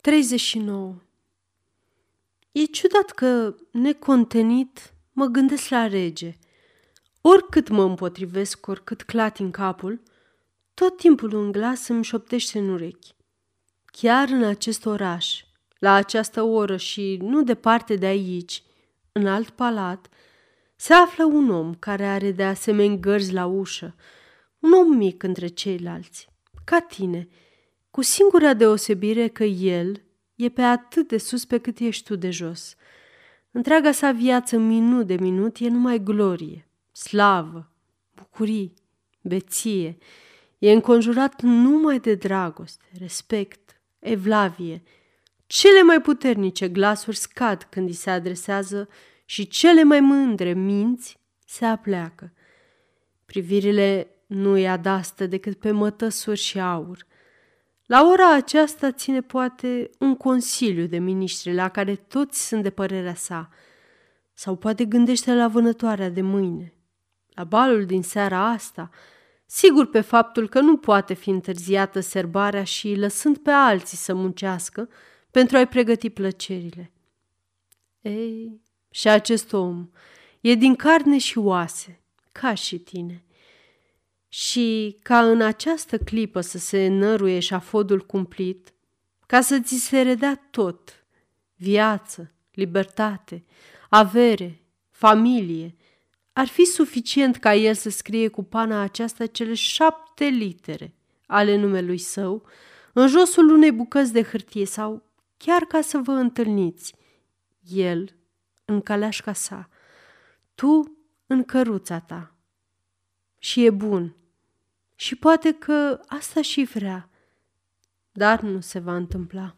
39. E ciudat că, necontenit, mă gândesc la rege. Oricât mă împotrivesc, oricât clatin capul, tot timpul un glas îmi șoptește în urechi. Chiar în acest oraș, la această oră și nu departe de aici, în alt palat, se află un om care are de asemenea gărzi la ușă, un om mic între ceilalți, ca tine, cu singura deosebire că el e pe atât de sus pe cât ești tu de jos. Întreaga sa viață, minut de minut, e numai glorie, slavă, bucurii, beție. E înconjurat numai de dragoste, respect, evlavie. Cele mai puternice glasuri scad când îi se adresează și cele mai mândre minți se apleacă. Privirile nu îi adastă decât pe mătăsuri și aur. La ora aceasta ține poate un consiliu de miniștri la care toți sunt de părerea sa, sau poate gândește la vânătoarea de mâine, la balul din seara asta, sigur pe faptul că nu poate fi întârziată serbarea și lăsând pe alții să muncească pentru a-i pregăti plăcerile. Ei, și acest om e din carne și oase, ca și tine. Și ca în această clipă să se năruie eșafodul cumplit, ca să ți se redea tot, viață, libertate, avere, familie, ar fi suficient ca el să scrie cu pana aceasta cele șapte litere ale numelui său în josul unei bucăți de hârtie sau chiar ca să vă întâlniți, el în caleașca sa, tu în căruța ta. Și e bun. Și poate că asta și vrea, dar nu se va întâmpla.